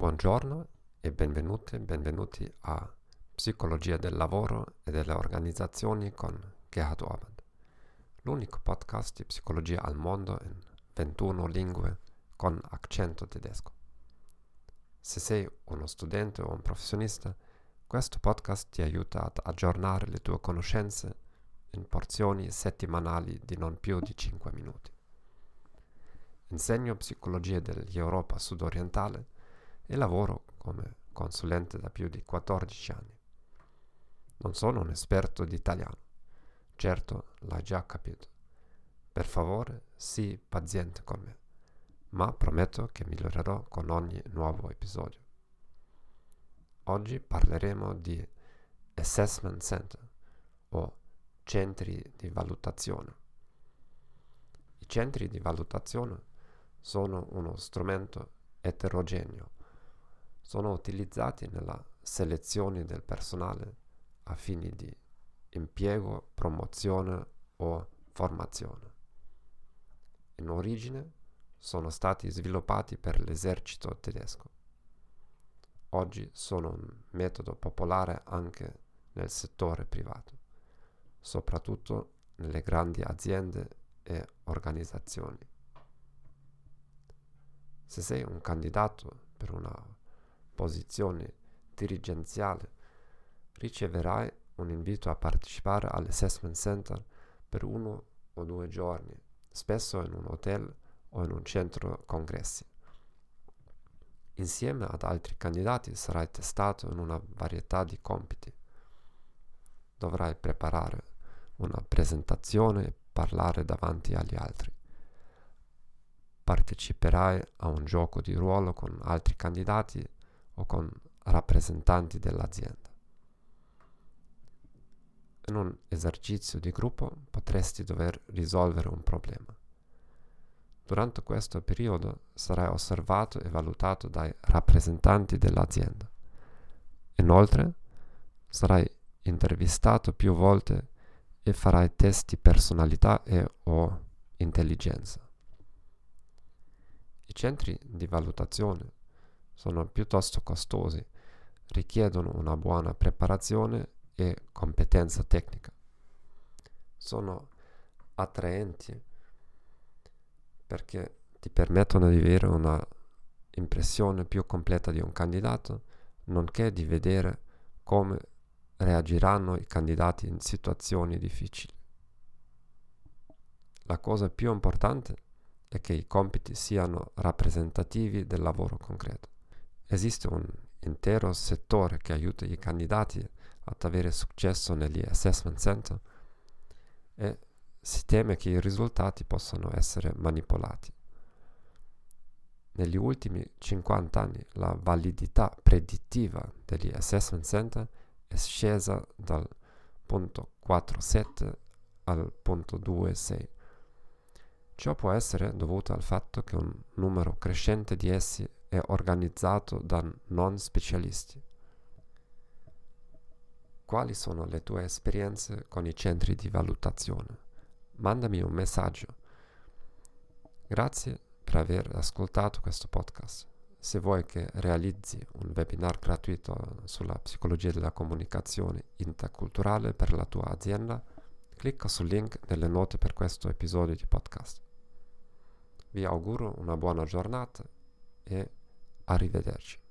Buongiorno e benvenute benvenuti a Psicologia del lavoro e delle organizzazioni con Gerhard Orban, l'unico podcast di psicologia al mondo in 21 lingue con accento tedesco. Se sei uno studente o un professionista, questo podcast ti aiuta ad aggiornare le tue conoscenze in porzioni settimanali di non più di 5 minuti. Insegno psicologia dell'Europa sudorientale e lavoro come consulente da più di 14 anni. Non sono un esperto di italiano, certo l'hai già capito. Per favore, sii paziente con me, ma prometto che migliorerò con ogni nuovo episodio. Oggi parleremo di Assessment Center o centri di valutazione. I centri di valutazione sono uno strumento eterogeneo sono utilizzati nella selezione del personale a fini di impiego, promozione o formazione. In origine sono stati sviluppati per l'esercito tedesco. Oggi sono un metodo popolare anche nel settore privato, soprattutto nelle grandi aziende e organizzazioni. Se sei un candidato per una posizione dirigenziale, riceverai un invito a partecipare all'assessment center per uno o due giorni, spesso in un hotel o in un centro congressi. Insieme ad altri candidati sarai testato in una varietà di compiti. Dovrai preparare una presentazione e parlare davanti agli altri. Parteciperai a un gioco di ruolo con altri candidati o con rappresentanti dell'azienda. In un esercizio di gruppo potresti dover risolvere un problema. Durante questo periodo sarai osservato e valutato dai rappresentanti dell'azienda. Inoltre sarai intervistato più volte e farai test di personalità e o intelligenza. I centri di valutazione sono piuttosto costosi, richiedono una buona preparazione e competenza tecnica. Sono attraenti perché ti permettono di avere una impressione più completa di un candidato, nonché di vedere come reagiranno i candidati in situazioni difficili. La cosa più importante è che i compiti siano rappresentativi del lavoro concreto. Esiste un intero settore che aiuta i candidati ad avere successo negli assessment center e si teme che i risultati possano essere manipolati. Negli ultimi 50 anni la validità predittiva degli assessment center è scesa dal punto 4,7 al punto 2,6. Ciò può essere dovuto al fatto che un numero crescente di essi è organizzato da non specialisti. Quali sono le tue esperienze con i centri di valutazione? Mandami un messaggio. Grazie per aver ascoltato questo podcast. Se vuoi che realizzi un webinar gratuito sulla psicologia della comunicazione interculturale per la tua azienda, clicca sul link nelle note per questo episodio di podcast. Vi auguro una buona giornata e არის დედარჩი